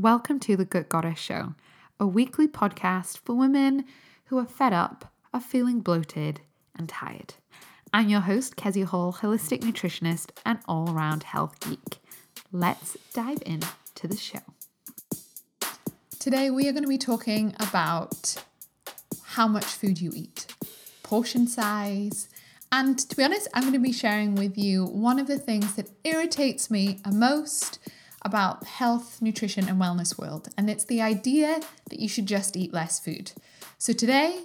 Welcome to the Gut Goddess Show, a weekly podcast for women who are fed up, are feeling bloated, and tired. I'm your host, Kezia Hall, holistic nutritionist and all around health geek. Let's dive into the show. Today, we are going to be talking about how much food you eat, portion size, and to be honest, I'm going to be sharing with you one of the things that irritates me the most about health, nutrition, and wellness world, and it's the idea that you should just eat less food. So today,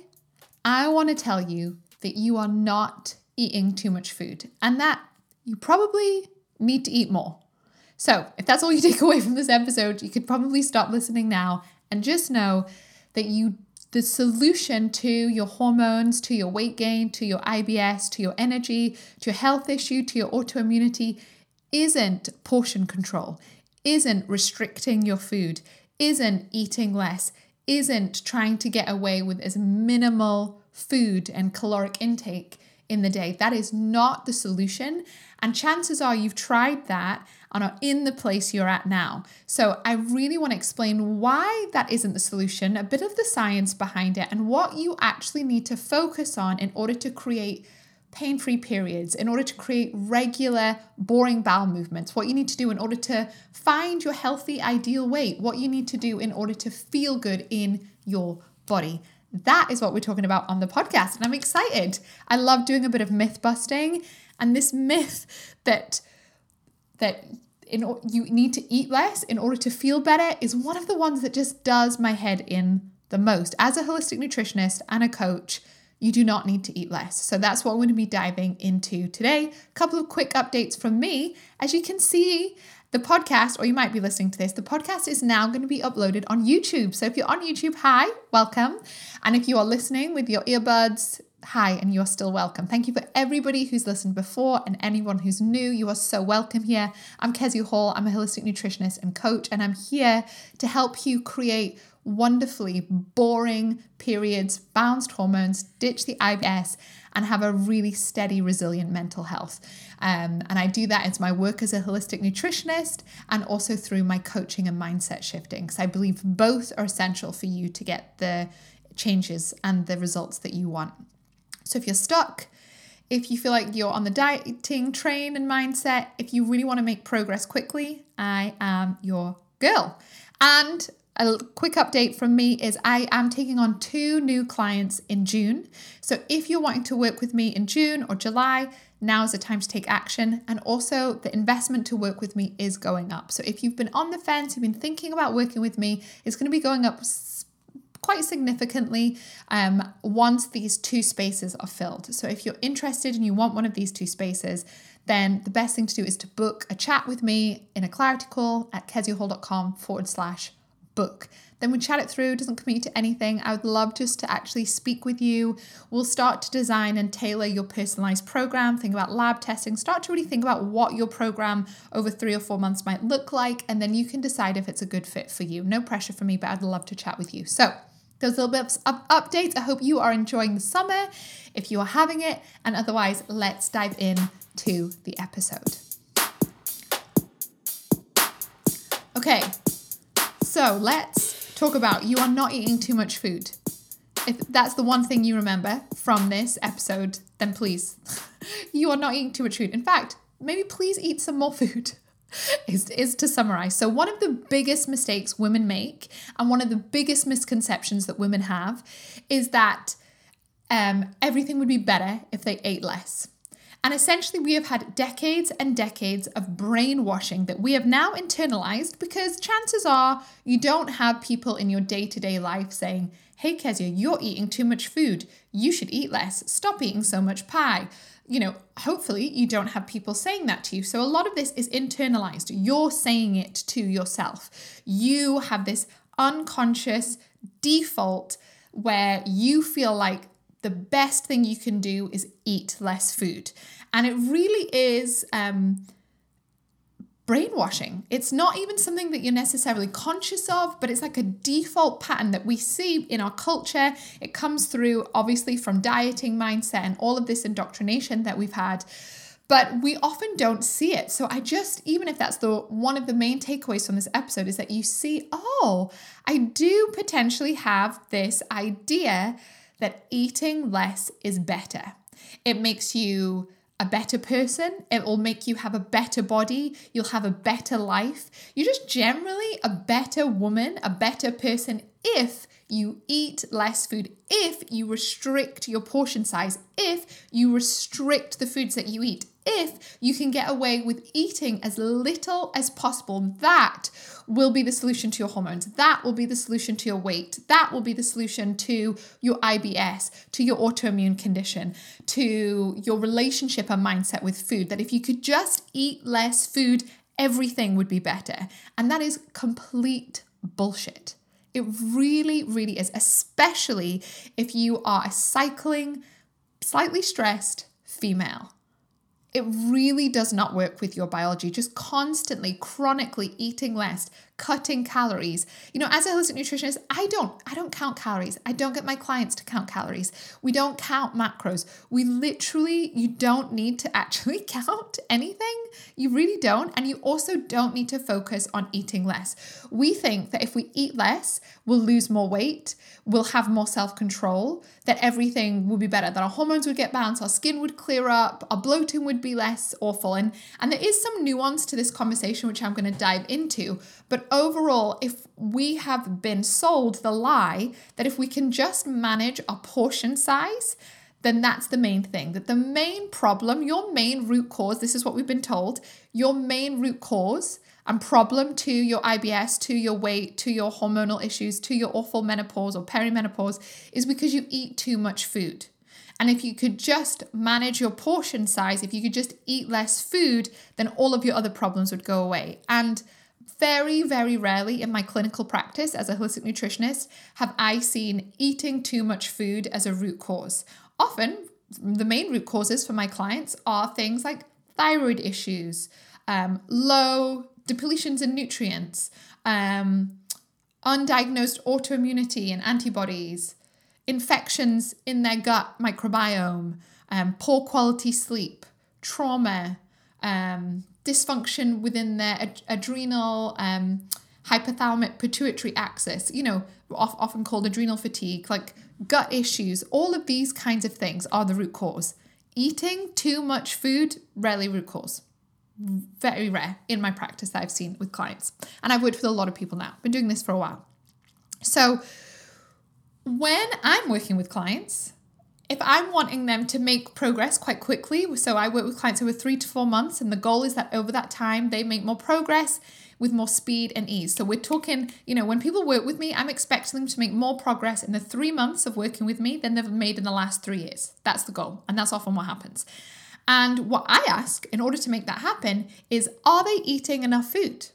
I want to tell you that you are not eating too much food and that you probably need to eat more. So, if that's all you take away from this episode, you could probably stop listening now and just know that you the solution to your hormones, to your weight gain, to your IBS, to your energy, to your health issue, to your autoimmunity isn't portion control isn't restricting your food, isn't eating less, isn't trying to get away with as minimal food and caloric intake in the day. That is not the solution. And chances are you've tried that and are in the place you're at now. So I really want to explain why that isn't the solution, a bit of the science behind it, and what you actually need to focus on in order to create pain free periods, in order to create regular, boring bowel movements, what you need to do in order to find your healthy, ideal weight, what you need to do in order to feel good in your body. That is what we're talking about on the podcast. And I'm excited. I love doing a bit of myth busting. And this myth that that in, you need to eat less in order to feel better is one of the ones that just does my head in the most. As a holistic nutritionist and a coach, you do not need to eat less. So that's what we're going to be diving into today. A couple of quick updates from me. As you can see, the podcast, or you might be listening to this, the podcast is now going to be uploaded on YouTube. So if you're on YouTube, hi, welcome. And if you are listening with your earbuds, hi, and you're still welcome. Thank you for everybody who's listened before and anyone who's new. You are so welcome here. I'm Kezia Hall. I'm a holistic nutritionist and coach, and I'm here to help you create wonderfully boring periods, balanced hormones, ditch the IBS, and have a really steady, resilient mental health. Um, and I do that as my work as a holistic nutritionist and also through my coaching and mindset shifting, because I believe both are essential for you to get the changes and the results that you want. So if you're stuck, if you feel like you're on the dieting train and mindset, if you really want to make progress quickly, I am your girl. And a quick update from me is I am taking on two new clients in June. So if you're wanting to work with me in June or July, now is the time to take action. And also, the investment to work with me is going up. So if you've been on the fence, you've been thinking about working with me, it's going to be going up quite significantly um, once these two spaces are filled. So if you're interested and you want one of these two spaces, then the best thing to do is to book a chat with me in a clarity call at keziahall.com forward slash book. Then we chat it through, it doesn't commit to anything. I would love just to actually speak with you. We'll start to design and tailor your personalized program, think about lab testing, start to really think about what your program over three or four months might look like, and then you can decide if it's a good fit for you. No pressure for me, but I'd love to chat with you. So, those little bits of updates. I hope you are enjoying the summer if you are having it, and otherwise, let's dive in to the episode. Okay, so let's talk about you are not eating too much food. If that's the one thing you remember from this episode, then please, you are not eating too much food. In fact, maybe please eat some more food. Is, is to summarize. So, one of the biggest mistakes women make, and one of the biggest misconceptions that women have, is that um, everything would be better if they ate less. And essentially, we have had decades and decades of brainwashing that we have now internalized because chances are you don't have people in your day to day life saying, Hey, Kezia, you're eating too much food. You should eat less. Stop eating so much pie. You know, hopefully, you don't have people saying that to you. So, a lot of this is internalized. You're saying it to yourself. You have this unconscious default where you feel like the best thing you can do is eat less food. And it really is um, brainwashing. It's not even something that you're necessarily conscious of, but it's like a default pattern that we see in our culture. It comes through, obviously, from dieting mindset and all of this indoctrination that we've had. but we often don't see it. So I just, even if that's the one of the main takeaways from this episode, is that you see, oh, I do potentially have this idea that eating less is better. It makes you a better person. It will make you have a better body. You'll have a better life. You're just generally a better woman, a better person if you eat less food, if you restrict your portion size, if you restrict the foods that you eat, if you can get away with eating as little as possible, that will be the solution to your hormones. That will be the solution to your weight. That will be the solution to your IBS, to your autoimmune condition, to your relationship and mindset with food. That if you could just eat less food, everything would be better. And that is complete bullshit. It really, really is, especially if you are a cycling, slightly stressed female. It really does not work with your biology. Just constantly, chronically eating less, cutting calories. You know, as a holistic nutritionist, I don't I don't count calories. I don't get my clients to count calories. We don't count macros. We literally you don't need to actually count anything. You really don't and you also don't need to focus on eating less. We think that if we eat less, we'll lose more weight, we'll have more self-control, that everything will be better, that our hormones would get balanced, our skin would clear up, our bloating would be less awful. And and there is some nuance to this conversation which I'm going to dive into, overall, if we have been sold the lie that if we can just manage our portion size, then that's the main thing. That the main problem, your main root cause, this is what we've been told, your main root cause and problem to your IBS, to your weight, to your hormonal issues, to your awful menopause or perimenopause is because you eat too much food. And if you could just manage your portion size, if you could just eat less food, then all of your other problems would go away. And very, very rarely in my clinical practice as a holistic nutritionist have I seen eating too much food as a root cause. Often, the main root causes for my clients are things like thyroid issues, um, low depletions in nutrients, um, undiagnosed autoimmunity and antibodies, infections in their gut microbiome, um, poor quality sleep, trauma, um, dysfunction within their ad- adrenal, um, hypothalamic pituitary axis, you know, often called adrenal fatigue, like gut issues, all of these kinds of things are the root cause. Eating too much food, rarely root cause. Very rare in my practice that I've seen with clients. And I've worked with a lot of people now, been doing this for a while. So when I'm working with clients, if I'm wanting them to make progress quite quickly, so I work with clients over three to four months, and the goal is that over that time they make more progress with more speed and ease. So we're talking, you know, when people work with me, I'm expecting them to make more progress in the three months of working with me than they've made in the last three years. That's the goal, and that's often what happens. And what I ask in order to make that happen is are they eating enough food?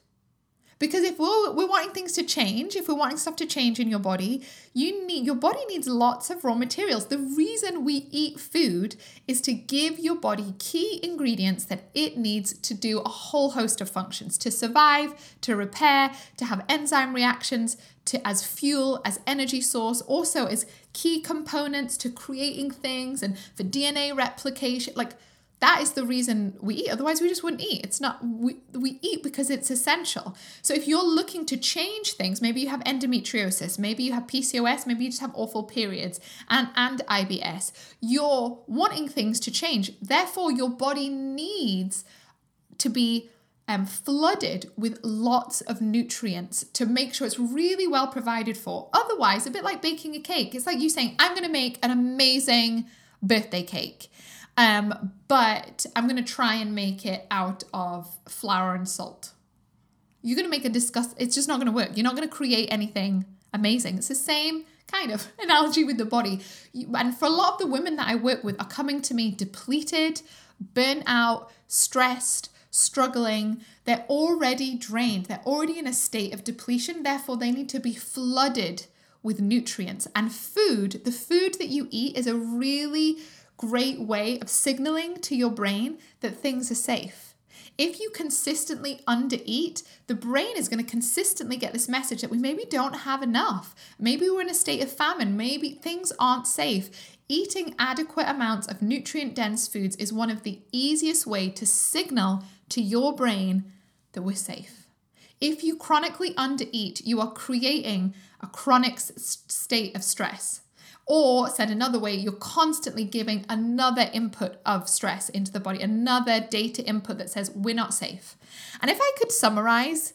Because if we're, we're wanting things to change, if we're wanting stuff to change in your body, you need your body needs lots of raw materials. The reason we eat food is to give your body key ingredients that it needs to do a whole host of functions to survive, to repair, to have enzyme reactions, to as fuel, as energy source, also as key components to creating things and for DNA replication. Like that is the reason we eat. Otherwise, we just wouldn't eat. It's not, we, we eat because it's essential. So if you're looking to change things, maybe you have endometriosis, maybe you have PCOS, maybe you just have awful periods and, and IBS, you're wanting things to change. Therefore, your body needs to be um, flooded with lots of nutrients to make sure it's really well provided for. Otherwise, a bit like baking a cake, it's like you saying, I'm going to make an amazing birthday cake. Um, but I'm going to try and make it out of flour and salt. You're going to make a disgust, it's just not going to work. You're not going to create anything amazing. It's the same kind of analogy with the body. And for a lot of the women that I work with are coming to me depleted, burnt out, stressed, struggling. They're already drained. They're already in a state of depletion. Therefore, they need to be flooded with nutrients. And food, the food that you eat, is a really great way of signaling to your brain that things are safe. If you consistently undereat, the brain is going to consistently get this message that we maybe don't have enough. Maybe we're in a state of famine. Maybe things aren't safe. eating adequate amounts of nutrient dense foods is one of the easiest way to signal to your brain that we're safe. If you chronically undereat, you are creating a chronic state of stress. Or, said another way, you're constantly giving another input of stress into the body, another data input that says we're not safe. And if I could summarize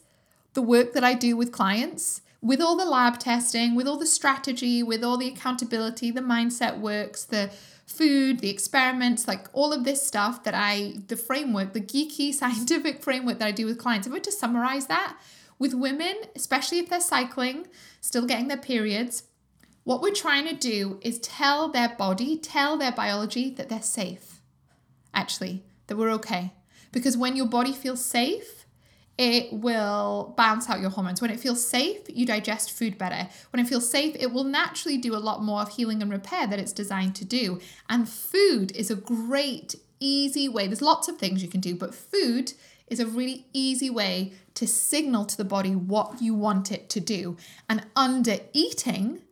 the work that I do with clients, with all the lab testing, with all the strategy, with all the accountability, the mindset works, the food, the experiments, like all of this stuff that I, the framework, the geeky scientific framework that I do with clients, if I were to summarize that with women, especially if they're cycling, still getting their periods, what we're trying to do is tell their body, tell their biology that they're safe, actually, that we're okay. Because when your body feels safe, it will balance out your hormones. When it feels safe, you digest food better. When it feels safe, it will naturally do a lot more of healing and repair that it's designed to do. And food is a great, easy way. There's lots of things you can do, but food is a really easy way to signal to the body what you want it to do. And under eating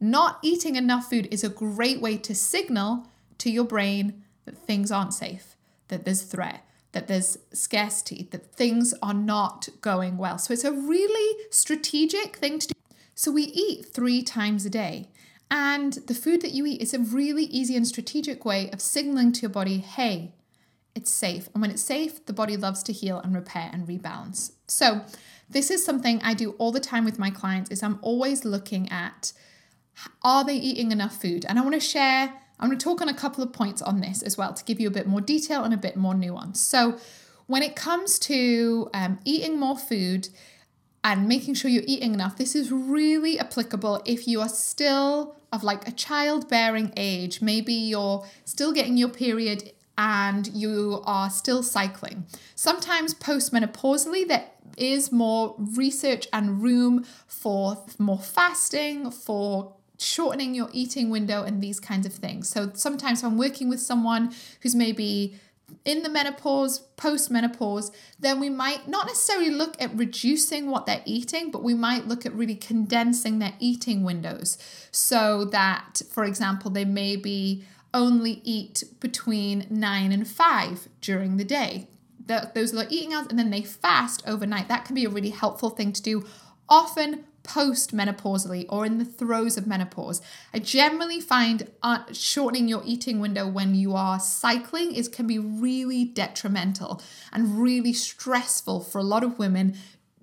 not eating enough food is a great way to signal to your brain that things aren't safe, that there's threat, that there's scarcity, that things are not going well. So it's a really strategic thing to do. So we eat three times a day. And the food that you eat is a really easy and strategic way of signaling to your body, hey, it's safe. And when it's safe, the body loves to heal and repair and rebalance. So this is something I do all the time with my clients is I'm always looking at are they eating enough food? And I want to share, I'm going to talk on a couple of points on this as well to give you a bit more detail and a bit more nuance. So, when it comes to um, eating more food and making sure you're eating enough, this is really applicable if you are still of like a childbearing age. Maybe you're still getting your period and you are still cycling. Sometimes postmenopausally, there is more research and room for more fasting, for shortening your eating window and these kinds of things. So sometimes I'm working with someone who's maybe in the menopause, post menopause, then we might not necessarily look at reducing what they're eating, but we might look at really condensing their eating windows so that, for example, they maybe only eat between nine and five during the day. those are their eating hours, and then they fast overnight. That can be a really helpful thing to do. Often post menopausally or in the throes of menopause. I generally find uh, shortening your eating window when you are cycling is can be really detrimental and really stressful for a lot of women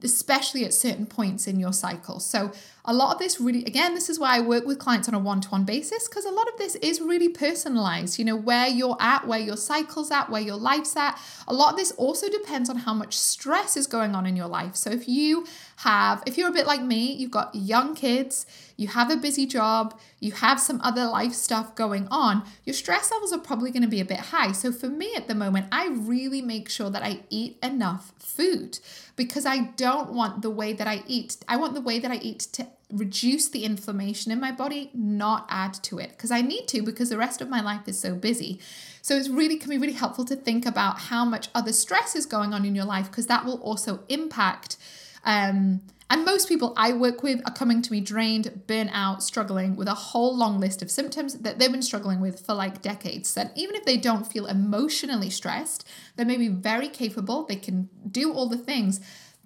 especially at certain points in your cycle. So a lot of this really again this is why I work with clients on a one-to-one basis because a lot of this is really personalized. You know, where you're at, where your cycle's at, where your life's at. A lot of this also depends on how much stress is going on in your life. So if you have if you're a bit like me, you've got young kids, you have a busy job, you have some other life stuff going on, your stress levels are probably going to be a bit high. So for me at the moment, I really make sure that I eat enough food because I don't want the way that I eat. I want the way that I eat to reduce the inflammation in my body, not add to it because I need to because the rest of my life is so busy. So it's really can be really helpful to think about how much other stress is going on in your life because that will also impact um and most people I work with are coming to me drained, burnt out, struggling with a whole long list of symptoms that they've been struggling with for like decades. That even if they don't feel emotionally stressed, they may be very capable, they can do all the things.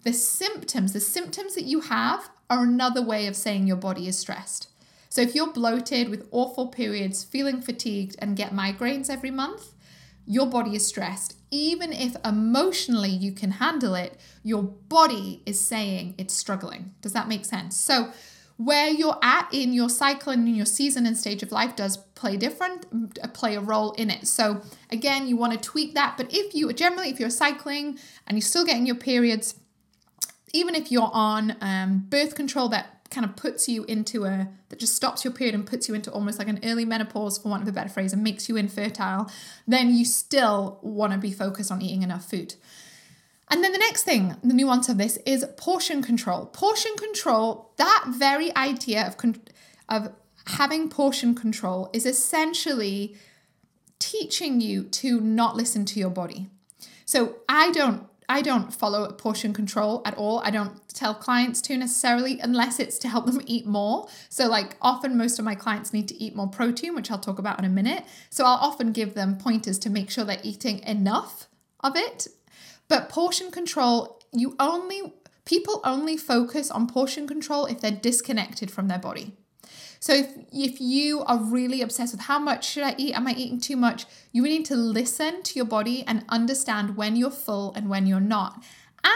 The symptoms, the symptoms that you have are another way of saying your body is stressed. So if you're bloated with awful periods, feeling fatigued, and get migraines every month, your body is stressed. Even if emotionally you can handle it, your body is saying it's struggling. Does that make sense? So, where you're at in your cycle and in your season and stage of life does play different uh, play a role in it so again you want to tweak that but if you generally if you're cycling and you're still getting your periods even if you're on um, birth control that kind of puts you into a that just stops your period and puts you into almost like an early menopause for want of a better phrase and makes you infertile then you still want to be focused on eating enough food. And then the next thing the nuance of this is portion control. Portion control that very idea of of having portion control is essentially teaching you to not listen to your body. So i don't I don't follow portion control at all. I don't tell clients to necessarily unless it's to help them eat more. So like often most of my clients need to eat more protein, which I'll talk about in a minute. So I'll often give them pointers to make sure they're eating enough of it. But portion control, you only people only focus on portion control if they're disconnected from their body. So if if you are really obsessed with how much should I eat, am I eating too much? You need to listen to your body and understand when you're full and when you're not.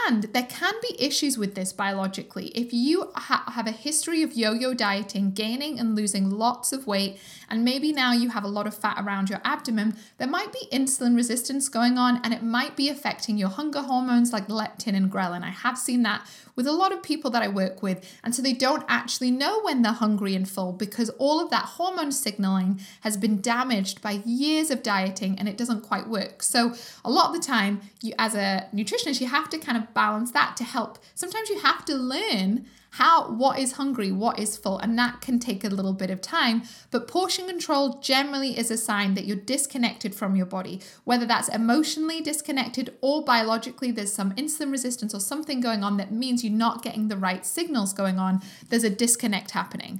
And there can be issues with this biologically. If you ha- have a history of yo yo dieting, gaining and losing lots of weight, and maybe now you have a lot of fat around your abdomen, there might be insulin resistance going on and it might be affecting your hunger hormones like leptin and ghrelin. I have seen that with a lot of people that I work with. And so they don't actually know when they're hungry and full because all of that hormone signaling has been damaged by years of dieting and it doesn't quite work. So a lot of the time, you as a nutritionist, you have to kind of balance that to help. Sometimes you have to learn how what is hungry what is full and that can take a little bit of time but portion control generally is a sign that you're disconnected from your body. Whether that's emotionally disconnected or biologically there's some insulin resistance or something going on that means you're not getting the right signals going on there's a disconnect happening.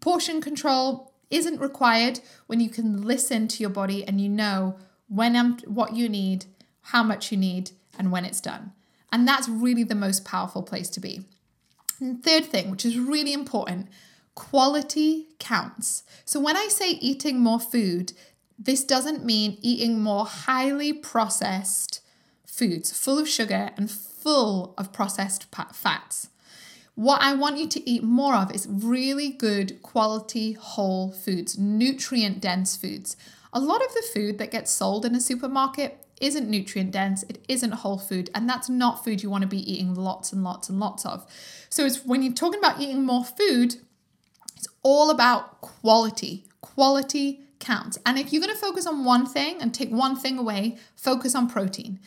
Portion control isn't required when you can listen to your body and you know when I'm what you need how much you need and when it's done and that's really the most powerful place to be and third thing, which is really important, quality counts. So when I say eating more food, this doesn't mean eating more highly processed foods full of sugar and full of processed fats. What I want you to eat more of is really good quality whole foods, nutrient dense foods. A lot of the food that gets sold in a supermarket isn't nutrient dense, it isn't whole food, and that's not food you want to be eating lots and lots and lots of. So it's when you're talking about eating more food, it's all about quality. Quality counts. And if you're going to focus on one thing and take one thing away, focus on protein.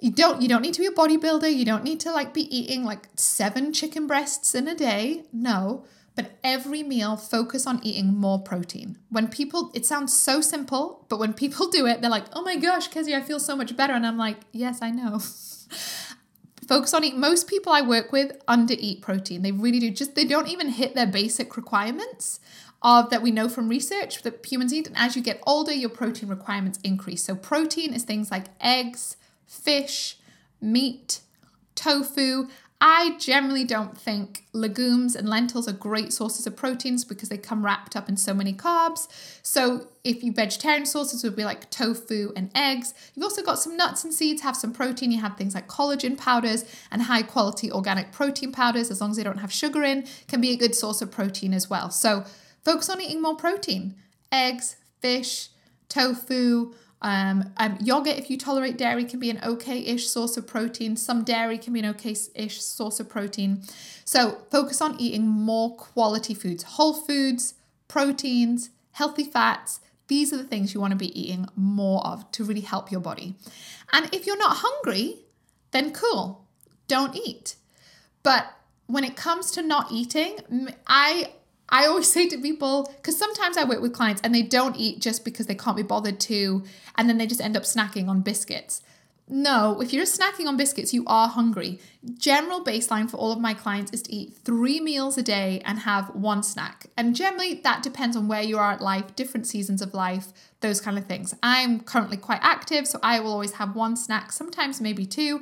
You don't you don't need to be a bodybuilder, you don't need to like be eating like 7 chicken breasts in a day. No, but every meal focus on eating more protein. When people, it sounds so simple, but when people do it, they're like, oh my gosh, Kezia, I feel so much better. And I'm like, yes, I know. focus on eat. Most people I work with under eat protein. They really do. Just they don't even hit their basic requirements of that we know from research that humans eat. And as you get older, your protein requirements increase. So protein is things like eggs, fish, meat, tofu, I generally don't think legumes and lentils are great sources of proteins because they come wrapped up in so many carbs. So if you vegetarian sources would be like tofu and eggs. You've also got some nuts and seeds have some protein. You have things like collagen powders and high quality organic protein powders as long as they don't have sugar in can be a good source of protein as well. So focus on eating more protein. Eggs, fish, tofu, um, um, yogurt, if you tolerate dairy, can be an okay-ish source of protein. Some dairy can be an okay-ish source of protein. So focus on eating more quality foods, whole foods, proteins, healthy fats. These are the things you want to be eating more of to really help your body. And if you're not hungry, then cool, don't eat. But when it comes to not eating, I I always say to people, because sometimes I work with clients and they don't eat just because they can't be bothered to, and then they just end up snacking on biscuits. No, if you're snacking on biscuits, you are hungry. General baseline for all of my clients is to eat three meals a day and have one snack. And generally, that depends on where you are at life, different seasons of life, those kind of things. I'm currently quite active, so I will always have one snack, sometimes maybe two.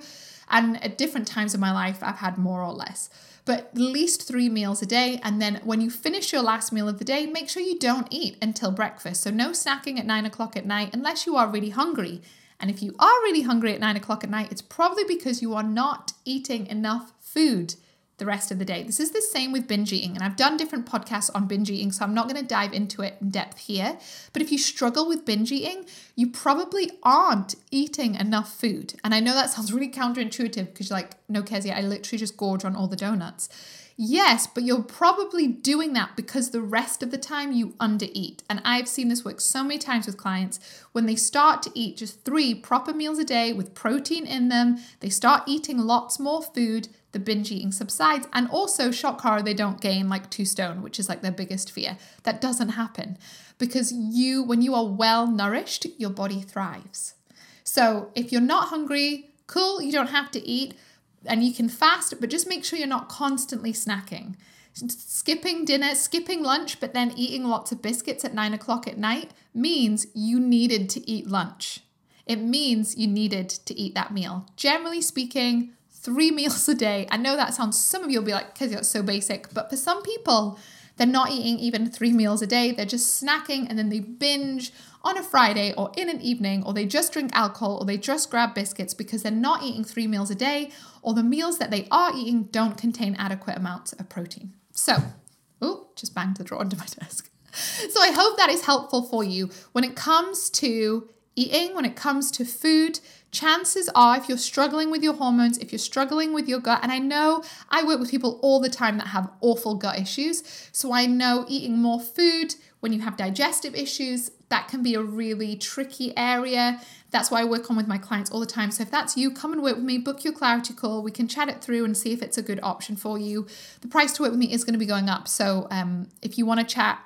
And at different times of my life, I've had more or less but at least three meals a day. And then when you finish your last meal of the day, make sure you don't eat until breakfast. So no snacking at nine o'clock at night unless you are really hungry. And if you are really hungry at nine o'clock at night, it's probably because you are not eating enough food the rest of the day. This is the same with binge eating, and I've done different podcasts on binge eating, so I'm not going to dive into it in depth here. But if you struggle with binge eating, you probably aren't eating enough food. And I know that sounds really counterintuitive because you're like, no, Kezia, I literally just gorge on all the donuts. Yes, but you're probably doing that because the rest of the time you undereat. And I've seen this work so many times with clients when they start to eat just three proper meals a day with protein in them, they start eating lots more food, the binge eating subsides. And also, shock horror, they don't gain like two stone, which is like their biggest fear. That doesn't happen because you, when you are well nourished, your body thrives. So if you're not hungry, cool, you don't have to eat and you can fast, but just make sure you're not constantly snacking. Skipping dinner, skipping lunch, but then eating lots of biscuits at nine o'clock at night means you needed to eat lunch. It means you needed to eat that meal. Generally speaking, three meals a day. I know that sounds, some of you will be like, because that's so basic, but for some people, they're not eating even three meals a day. They're just snacking and then they binge on a Friday or in an evening, or they just drink alcohol or they just grab biscuits because they're not eating three meals a day, or the meals that they are eating don't contain adequate amounts of protein. So, oh, just banged the drawer under my desk. So I hope that is helpful for you when it comes to eating, when it comes to food. Chances are, if you're struggling with your hormones, if you're struggling with your gut, and I know I work with people all the time that have awful gut issues. So I know eating more food when you have digestive issues, that can be a really tricky area. That's why I work on with my clients all the time. So if that's you, come and work with me, book your clarity call. We can chat it through and see if it's a good option for you. The price to work with me is going to be going up. So um, if you want to chat,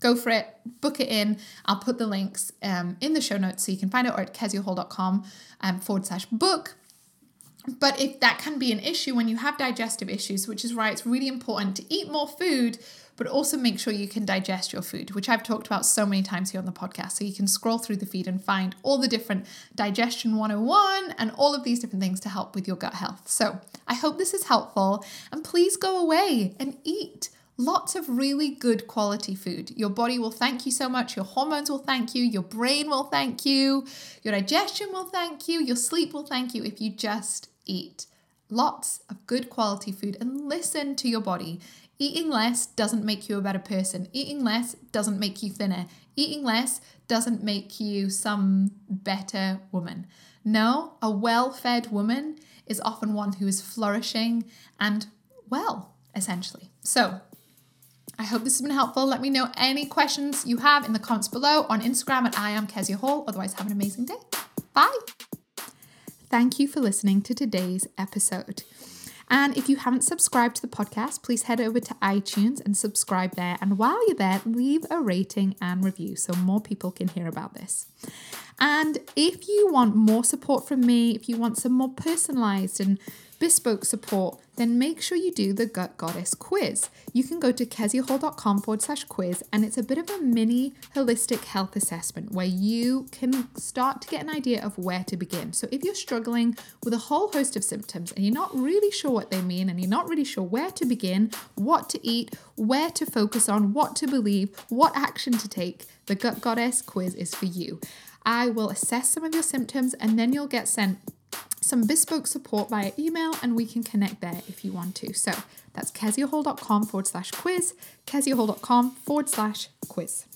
go for it, book it in. I'll put the links um, in the show notes so you can find it or at keziahall.com um, forward slash book. But if that can be an issue when you have digestive issues, which is why it's really important to eat more food but also make sure you can digest your food, which I've talked about so many times here on the podcast. So you can scroll through the feed and find all the different digestion 101 and all of these different things to help with your gut health. So I hope this is helpful and please go away and eat lots of really good quality food. Your body will thank you so much. Your hormones will thank you. Your brain will thank you. Your digestion will thank you. Your sleep will thank you if you just eat lots of good quality food and listen to your body. Eating less doesn't make you a better person. Eating less doesn't make you thinner. Eating less doesn't make you some better woman. No, a well fed woman is often one who is flourishing and well, essentially. So, I hope this has been helpful. Let me know any questions you have in the comments below on Instagram at I am Kezia Hall. Otherwise, have an amazing day. Bye. Thank you for listening to today's episode. And if you haven't subscribed to the podcast, please head over to iTunes and subscribe there. And while you're there, leave a rating and review so more people can hear about this. And if you want more support from me, if you want some more personalized and bespoke support, then make sure you do the Gut Goddess quiz. You can go to keziahall.com forward slash quiz, and it's a bit of a mini holistic health assessment where you can start to get an idea of where to begin. So, if you're struggling with a whole host of symptoms and you're not really sure what they mean, and you're not really sure where to begin, what to eat, where to focus on, what to believe, what action to take, the Gut Goddess quiz is for you. I will assess some of your symptoms and then you'll get sent some bespoke support via email and we can connect there if you want to. So that's keziahall.com forward slash quiz, keziahall.com forward slash quiz.